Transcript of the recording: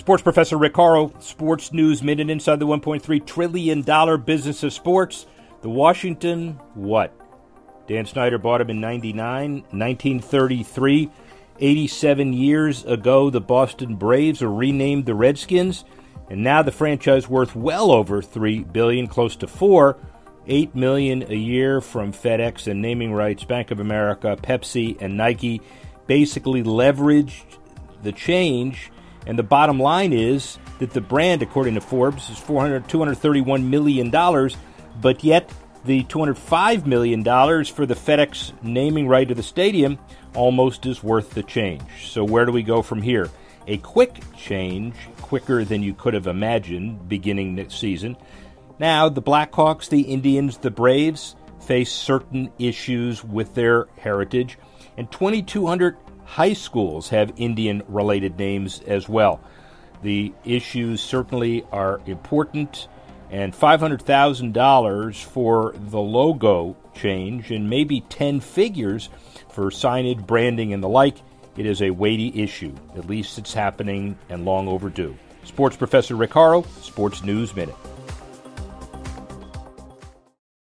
Sports Professor Rick Horrow, Sports News Minute inside the $1.3 trillion business of sports. The Washington, what? Dan Snyder bought him in 99, 1933. 87 years ago, the Boston Braves were renamed the Redskins, and now the franchise worth well over three billion, close to four, eight million a year from FedEx and naming rights. Bank of America, Pepsi, and Nike basically leveraged the change and the bottom line is that the brand, according to Forbes, is 400, $231 million, but yet the $205 million for the FedEx naming right to the stadium almost is worth the change. So, where do we go from here? A quick change, quicker than you could have imagined beginning next season. Now, the Blackhawks, the Indians, the Braves face certain issues with their heritage, and 2,200 high schools have Indian related names as well. The issues certainly are important, and $500,000 for the logo change and maybe 10 figures for signage, branding, and the like. It is a weighty issue. At least it's happening and long overdue. Sports Professor Rick Horrow, Sports News Minute.